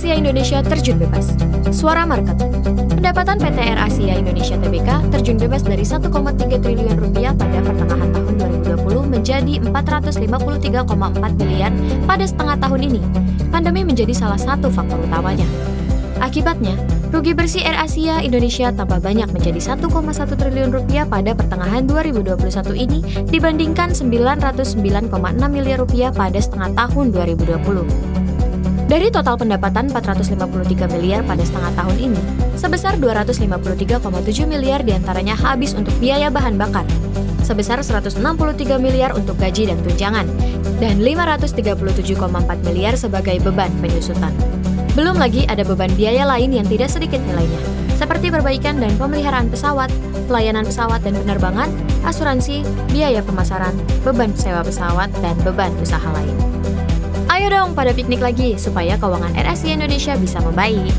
AirAsia Indonesia terjun bebas. Suara market. Pendapatan PT AirAsia Indonesia Tbk terjun bebas dari 1,3 triliun rupiah pada pertengahan tahun 2020 menjadi 453,4 miliar pada setengah tahun ini. Pandemi menjadi salah satu faktor utamanya. Akibatnya, rugi bersih AirAsia Indonesia tambah banyak menjadi 1,1 triliun rupiah pada pertengahan 2021 ini dibandingkan 909,6 miliar rupiah pada setengah tahun 2020. Dari total pendapatan 453 miliar pada setengah tahun ini, sebesar 253,7 miliar di antaranya habis untuk biaya bahan bakar, sebesar 163 miliar untuk gaji dan tunjangan, dan 537,4 miliar sebagai beban penyusutan. Belum lagi ada beban biaya lain yang tidak sedikit nilainya, seperti perbaikan dan pemeliharaan pesawat, pelayanan pesawat dan penerbangan, asuransi, biaya pemasaran, beban sewa pesawat, dan beban usaha lain. Dong pada piknik lagi supaya keuangan RSI Indonesia bisa membaik.